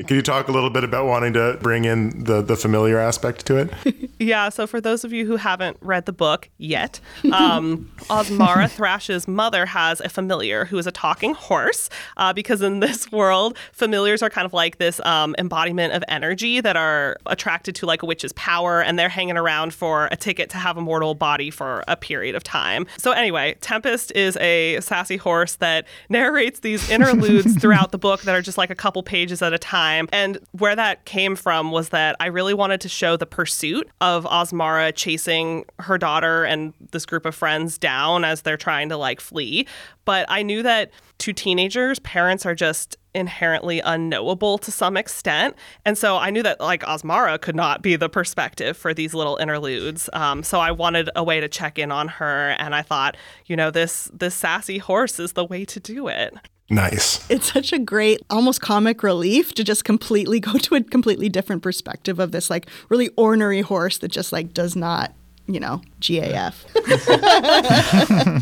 Can you talk a little bit about wanting to bring in the, the familiar aspect to it? Yeah, so for those of you who haven't read the book yet, um, Osmara Thrash's mother has a familiar who is a talking horse, uh, because in this world, familiars are kind of like this um, embodiment of energy that are attracted to like a witch's power, and they're hanging around for a ticket to have a mortal body for a period of time. So anyway, Tempest is a sassy horse that narrates these interludes throughout the book that are just like a couple pages at a time. And where that came from was that I really wanted to show the pursuit of Osmara chasing her daughter and this group of friends down as they're trying to like flee. But I knew that to teenagers, parents are just inherently unknowable to some extent. And so I knew that like Osmara could not be the perspective for these little interludes. Um, so I wanted a way to check in on her. And I thought, you know, this this sassy horse is the way to do it. Nice. It's such a great, almost comic relief to just completely go to a completely different perspective of this like really ornery horse that just like does not, you know, GAF.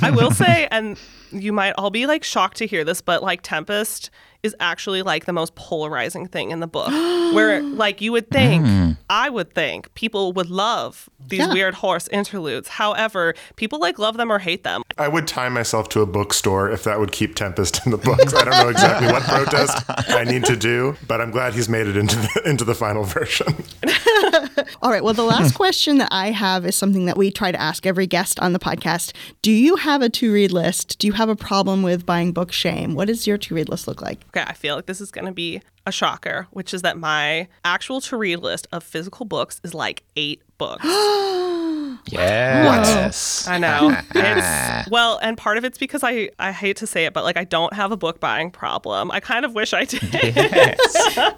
I will say, and you might all be like shocked to hear this, but like Tempest is actually like the most polarizing thing in the book. where like you would think, mm. I would think people would love these Yeah. weird horse interludes. However, people like love them or hate them. I would tie myself to a bookstore if that would keep Tempest in the books. I don't know exactly what protest I need to do, but I'm glad he's made it into the, into the final version. All right. Well, the last question that I have is something that we try to ask every guest on the podcast. Do you have a to read list? Do you have a problem with buying book shame? What does your to read list look like? Okay, I feel like this is going to be a shocker, which is that my actual to read list of physical books is like eight books. Yes. What? I know. It's well, and part of it's because I I hate to say it, but like I don't have a book buying problem. I kind of wish I did.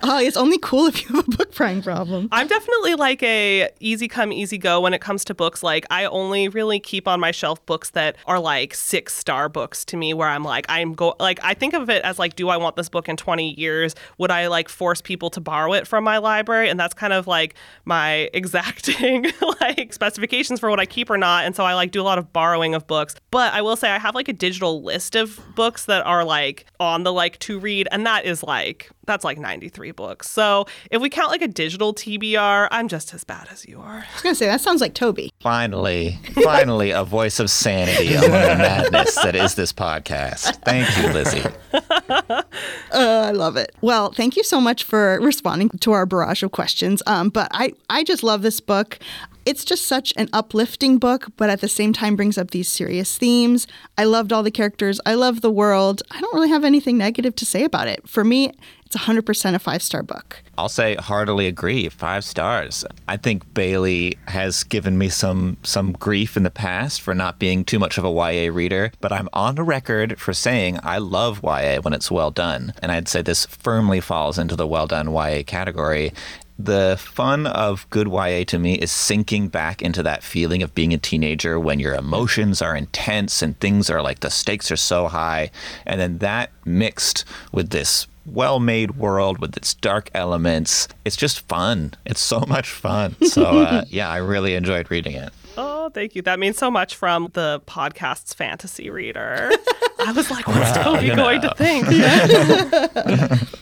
Oh, it's only cool if you have a book buying problem. I'm definitely like a easy come easy go when it comes to books. Like I only really keep on my shelf books that are like six star books to me where I'm like I'm go like I think of it as like do I want this book in 20 years? Would I like force people to borrow it from my library? And that's kind of like my exacting like specifications for what I keep or not. And so I like do a lot of borrowing of books. But I will say I have like a digital list of books that are like on the like to read and that is like that's like 93 books. So if we count like a digital TBR, I'm just as bad as you are. I was going to say, that sounds like Toby. Finally, finally, a voice of sanity among the madness that is this podcast. Thank you, Lizzy. Uh, I love it. Well, thank you so much for responding to our barrage of questions. Um, but I, I just love this book. It's just such an uplifting book, but at the same time brings up these serious themes. I loved all the characters. I love the world. I don't really have anything negative to say about it. For me, it's 100% a five star book. I'll say heartily agree. Five stars. I think Bailey has given me some some grief in the past for not being too much of a YA reader, but I'm on the record for saying I love YA when it's well done, and I'd say this firmly falls into the well done YA category. The fun of good YA to me is sinking back into that feeling of being a teenager when your emotions are intense and things are like the stakes are so high. And then that mixed with this well made world with its dark elements. It's just fun. It's so much fun. So, uh, yeah, I really enjoyed reading it. Oh, thank you. That means so much from the podcast's fantasy reader. I was like, what's Toby you going know. to think?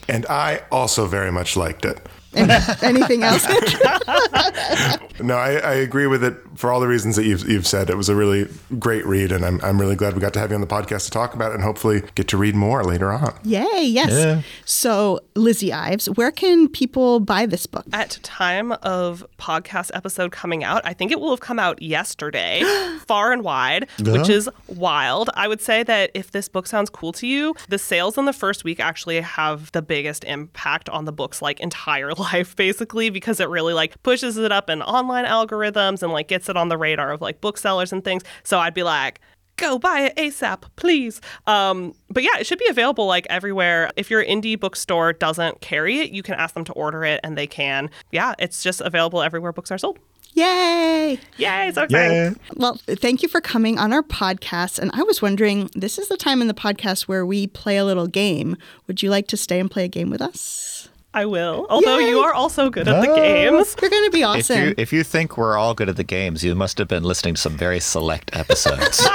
And I also very much liked it. Any, anything else? No, I, I agree with it for all the reasons that you've, you've said. It was a really great read, and I'm, I'm really glad we got to have you on the podcast to talk about it and hopefully get to read more later on. Yay! Yes. So, Lizzy Ives, where can people buy this book? At time of podcast episode coming out, I think it will have come out yesterday, far and wide, which is wild. I would say that if this book sounds cool to you, the sales in the first week actually have the biggest impact on the book's like entire life, basically, because it really like pushes it up in online algorithms and like gets it on the radar of like booksellers and things. So I'd be like, go buy it ASAP, please. Um, but yeah, it should be available like everywhere. If your indie bookstore doesn't carry it, you can ask them to order it and they can. Yeah, it's just available everywhere books are sold. Yay! Yay, so exciting. Well, thank you for coming on our podcast. And I was wondering, this is the time in the podcast where we play a little game. Would you like to stay and play a game with us? I will. Although Yay. you are also good at the ah, games. You're going to be If awesome. you if you think we're all good at the games, you must have been listening to some very select episodes.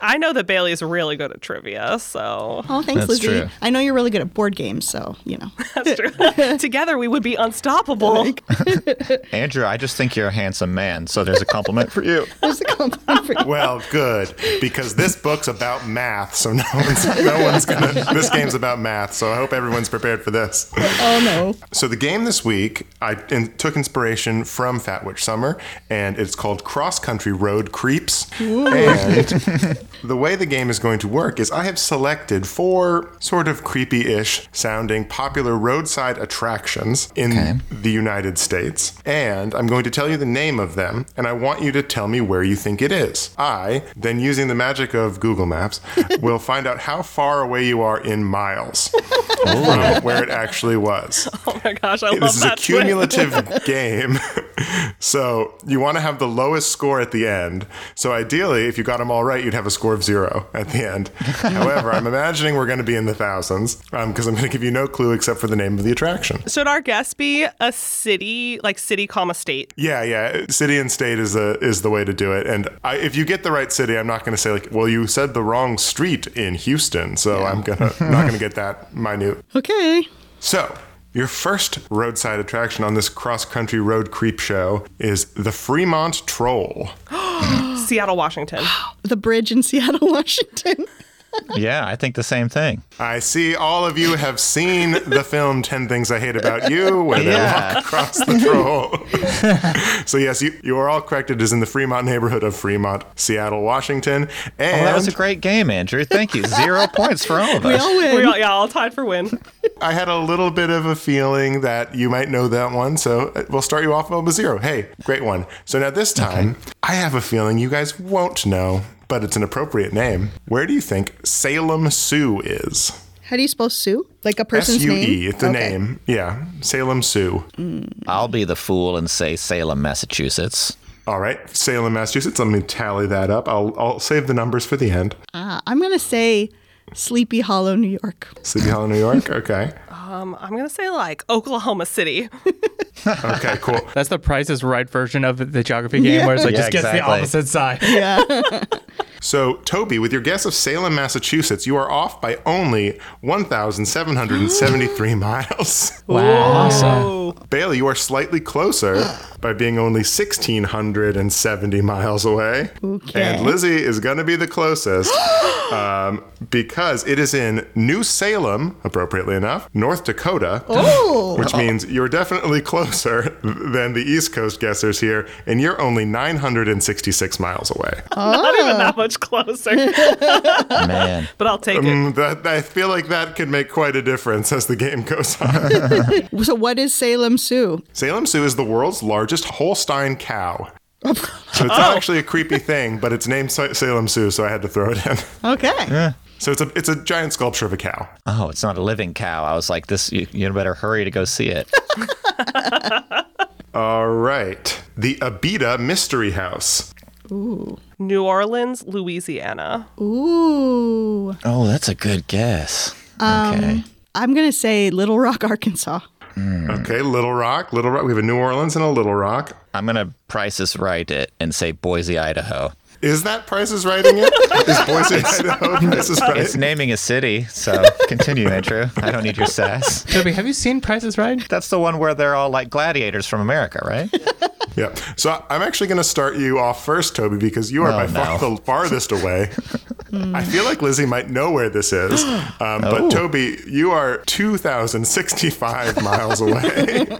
I know that Bailey's really good at trivia, so Oh, thanks, That's Lizzy. true. I know you're really good at board games, so you know. that's true. Together we would be unstoppable. Andrew, I just think you're a handsome man, so there's a compliment for you. There's a compliment for you. Well, good, because this book's about math, so no one's, no one's gonna. This game's about math, so I hope everyone's prepared for this. Oh, oh no. So the game this week, I in, took inspiration from Fat Witch Summer, and it's called Cross Country Road Creeps. And the way the game is going to work is I have selected four sort of creepy-ish sounding popular roadside attractions in Okay. the United States, and I'm going to tell you the name of them, and I want you to tell me where you think it is. I, then using the magic of Google Maps, will find out how far away you are in miles from oh. where it actually was Oh my gosh, I love this is a cumulative game. so you want to have the lowest score at the end. So ideally, if you got them all right, you'd have a score of zero at the end. However, I'm imagining we're going to be in the thousands um, because I'm going to give you no clue except for the name of the attraction. Should our guess be a city, like city, comma state? Yeah, yeah. City and state is the is the way to do it. And I, if you get the right city, I'm not going to say like, well, you said the wrong street in Houston, so I'm gonna not going to get that minute. Okay. So, your first roadside attraction on this cross country road creep show is the Fremont Troll. Seattle, Washington. The bridge in Seattle, Washington. Yeah, I think the same thing. I see all of you have seen the film 10 Things I Hate About You, where they Yeah. walk across the troll. so, yes, you, you are all correct. It is in the Fremont neighborhood of Fremont, Seattle, Washington. And Oh, that was a great game, Andrew. Thank you. Zero points for all of us. We all win. We all, yeah, all tied for win. I had a little bit of a feeling that you might know that one, so uh, we'll start you off with zero. Hey, great one. So now this time, I have a feeling you guys won't know, but it's an appropriate name. Where do you think Salem Sue is? How do you spell Sue? Like a person's S U name? E. It's the Okay. name. Yeah, Salem Sue. I'll be the fool and say Salem, Massachusetts. All right, Salem, Massachusetts. Let me tally that up. I'll, I'll save the numbers for the end. Uh, I'm going to say Sleepy Hollow, New York. Sleepy Hollow, New York. Okay. Um, I'm gonna say like Oklahoma City. Okay, cool. That's the Price is Right version of the geography game, where it's like Yeah, just gets the opposite side. So, Toby, with your guess of Salem, Massachusetts, you are off by only 1,773 miles. Wow. Bailey, you are slightly closer by being only 1,670 miles away. Okay. And Lizzy is going to be the closest um, because it is in New Salem, appropriately enough, North Dakota, Oh. which means you're definitely closer than the East Coast guessers here, and you're only 966 miles away. Not even that much closer, Man. but I'll take it. Mm, that, I feel like that could make quite a difference as the game goes on. So, what is Salem Sue? Salem Sue is the world's largest Holstein cow. So it's not actually a creepy thing, but it's named Salem Sue, so I had to throw it in. Okay. So it's a it's a giant sculpture of a cow. Oh, it's not a living cow. I was like, this. You, you better hurry to go see it. All right, the Abita Mystery House. New Orleans, Louisiana. Ooh. Oh, that's a good guess. Um, okay. I'm going to say Little Rock, Arkansas. Hmm. Okay, Little Rock, Little Rock. We have a New Orleans and a Little Rock. I'm gonna price this right it and say Boise, Idaho. Is that Price is writing it? Is Boise, Idaho, Price is right? It's naming a city, so continue, Andrew. I don't need your sass. Toby, have you seen Price is Right? That's the one where they're all like gladiators from America, right? Yeah. So I'm actually going to start you off first, Toby, because you are Oh, by far the farthest away. I feel like Lizzy might know where this is, um, but Oh. Toby, you are 2,065 miles away.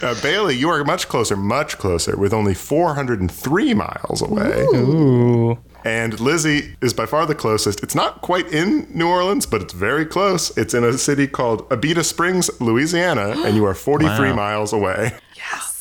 Uh, Bailey, you are much closer, much closer, with only 403 miles away. Ooh. And Lizzy is by far the closest. It's not quite in New Orleans, but it's very close. It's in a city called Abita Springs, Louisiana, and you are 43 Wow. miles away.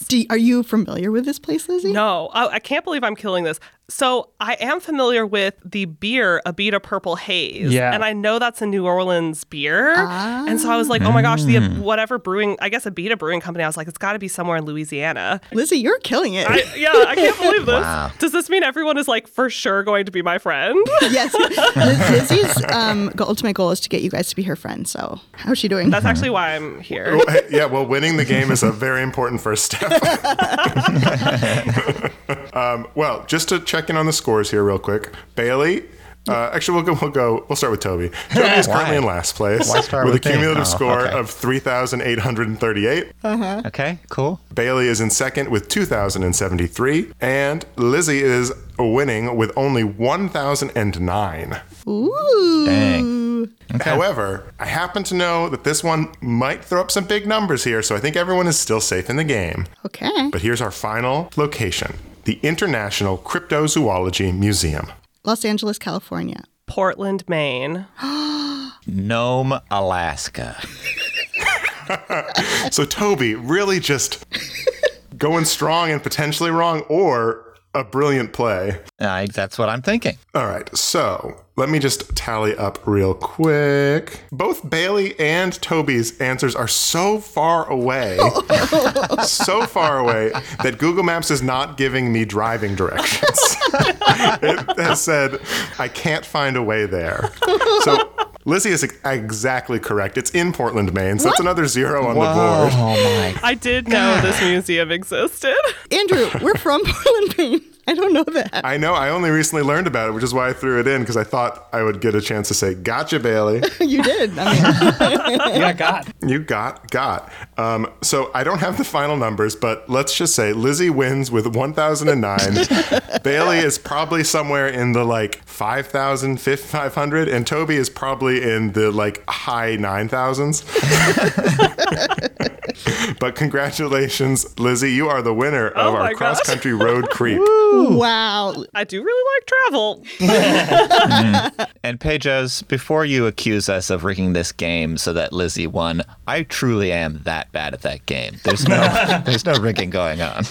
Do, are you familiar with this place, Lizzy? No, I, I can't believe I'm killing this. So I am familiar with the beer Abita Purple Haze, Yeah. and I know that's a New Orleans beer. And so I was like, oh my gosh, the Mm. whatever brewing, I guess Abita Brewing Company. I was like, it's got to be somewhere in Louisiana. Lizzy, you're killing it. I, yeah, I can't believe this. Wow. Does this mean everyone is like for sure going to be my friend? yes. Liz- Lizzy's um, ultimate goal is to get you guys to be her friend. So, how's she doing? That's actually why I'm here. Yeah, well, winning the game is a very important first step. um, well, just to check in on the scores here, real quick, Bailey. Uh, actually, we'll go. We'll go. We'll start with Toby. Toby is currently in last place with, with a cumulative Oh, score okay. of three thousand eight hundred and thirty-eight. Okay, cool. Bailey is in second with two thousand and seventy-three, and Lizzy is winning with only one thousand and nine. Ooh. Dang. However, I happen to know that this one might throw up some big numbers here, so I think everyone is still safe in the game. Okay. But here's our final location the International Cryptozoology Museum. Los Angeles, California. Portland, Maine. Nome, Alaska. So, Toby, really just going strong and potentially wrong, or a brilliant play. I, that's what I'm thinking. All right, so let me just tally up real quick. Both Bailey and Toby's answers are so far away, so far away that Google Maps is not giving me driving directions. it has said, I can't find a way there. So Lizzy is exactly correct. It's in Portland, Maine, so that's another zero on the board. Oh my. I did know this museum existed. Andrew, we're from Portland, Maine. I don't know that. I know. I only recently learned about it, which is why I threw it in because I thought I would get a chance to say, "Gotcha, Bailey." you did. I mean, Yeah, got. You got got. Um, so I don't have the final numbers, but let's just say Lizzy wins with 1,009. Bailey is probably somewhere in the like 5,000, 500, and Toby is probably in the like high 9,000s. but congratulations, Lizzy. You are the winner of Oh our cross country road creep. wow. I do really like travel. Mm. And Pejos, before you accuse us of rigging this game so that Lizzy won, I truly am that bad at that game. There's no, there's no rigging going on.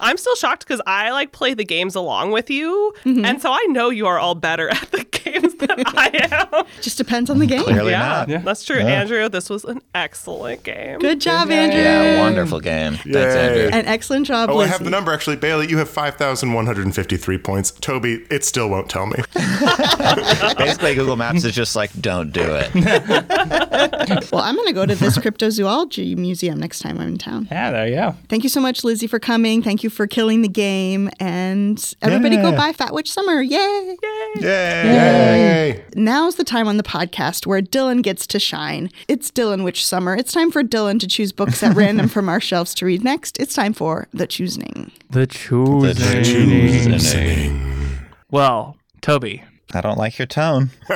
I'm still shocked because I like play the games along with you, mm-hmm. and so I know you are all better at the games than I am. Just depends on the game. Clearly yeah, not. that's true, Andrew. This was an excellent game. Good job, Andrew. Yeah, wonderful game. Thanks, Yay. Andrew. An excellent job, Oh, I have the number actually. Bailey, you have 5,153 points. Toby, it still won't tell me. Basically, Google Maps is just like, don't do it. Well, I'm going to go to this cryptozoology museum next time I'm in town. Yeah, there you go. Thank you so much, Lizzy, for coming. Thank you for killing the game. And everybody go buy Fat Witch Summer. Yay! Yay! Yay! Now's the time on the podcast where Dylan gets to shine. It's Dylan Witch Summer. It's time for Dylan to choose books at random from our shelves to read next. It's time for the choosing. The choosing. Choosing. Well, Toby, I don't like your tone.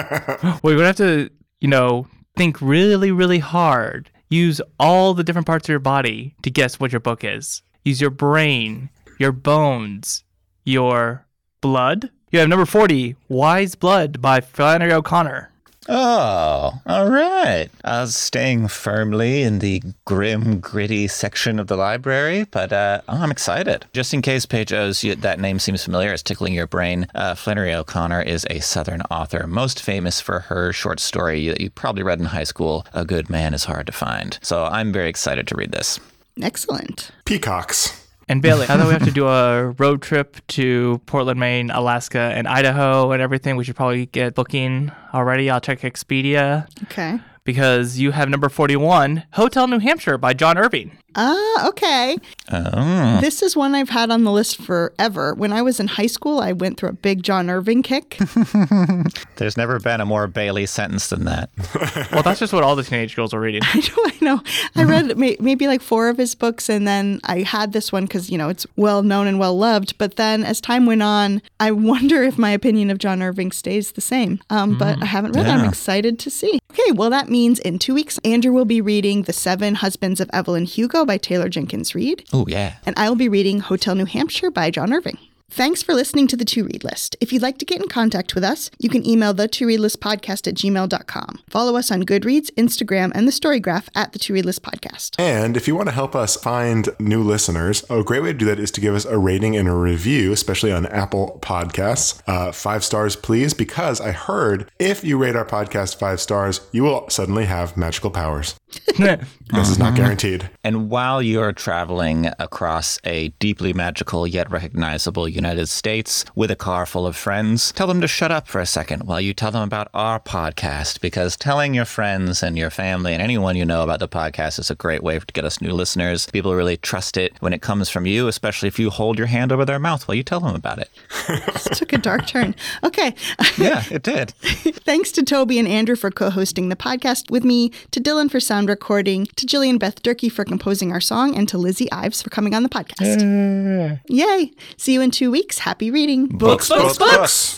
we're gonna have to, you know, think really, really hard. Use all the different parts of your body to guess what your book is. Use your brain, your bones, your blood. You have number 40, Wise Blood by Flannery O'Connor. Oh, all right. I was staying firmly in the grim, gritty section of the library, but uh, oh, I'm excited. Just in case, Pejos, you, that name seems familiar, it's tickling your brain. Uh, Flannery O'Connor is a Southern author, most famous for her short story that you probably read in high school, A Good Man is Hard to Find. So I'm very excited to read this. Excellent. Peacocks. And Bailey, I that we have to do a road trip to Portland, Maine, Alaska, and Idaho and everything, we should probably get booking already. I'll check Expedia. Okay. because you have number 41, Hotel New Hampshire by John Irving. Ah, okay. Oh. This is one I've had on the list forever. When I was in high school, I went through a big John Irving kick. There's never been a more Bailey sentence than that. Well, that's just what all the teenage girls are reading. I know, I know. I read may- maybe like four of his books, and then I had this one because you know it's well known and well loved. But then as time went on, I wonder if my opinion of John Irving stays the same. Um, But I haven't read it. I'm excited to see. Okay, well that means in two weeks, Andrew will be reading *The Seven Husbands of Evelyn Hugo* by Taylor Jenkins Reid, Oh, yeah. and I will be reading *Hotel New Hampshire* by John Irving. Thanks for listening to the To Read List. If you'd like to get in contact with us, you can email the To Read List Podcast at gmail.com. Follow us on Goodreads, Instagram, and the Storygraph at the To Read List Podcast. And if you want to help us find new listeners, a great way to do that is to give us a rating and a review, especially on Apple Podcasts. Uh, five stars, please, because I heard if you rate our podcast five stars, you will suddenly have magical powers. This uh-huh. is not guaranteed. And while you're traveling across a deeply magical yet recognizable United States with a car full of friends, tell them to shut up for a second while you tell them about our podcast because telling your friends and your family and anyone you know about the podcast is a great way to get us new listeners. People really trust it when it comes from you, especially if you hold your hand over their mouth while you tell them about it. This took a dark turn. Okay. Yeah, it did. Thanks to Toby and Andrew for co hosting the podcast with me, to Dylan for sound recording, to Jillian Beth Durkee for composing our song, and to Lizzy Ives for coming on the podcast. Yay. See you in two weeks. Happy reading. Books, books, books.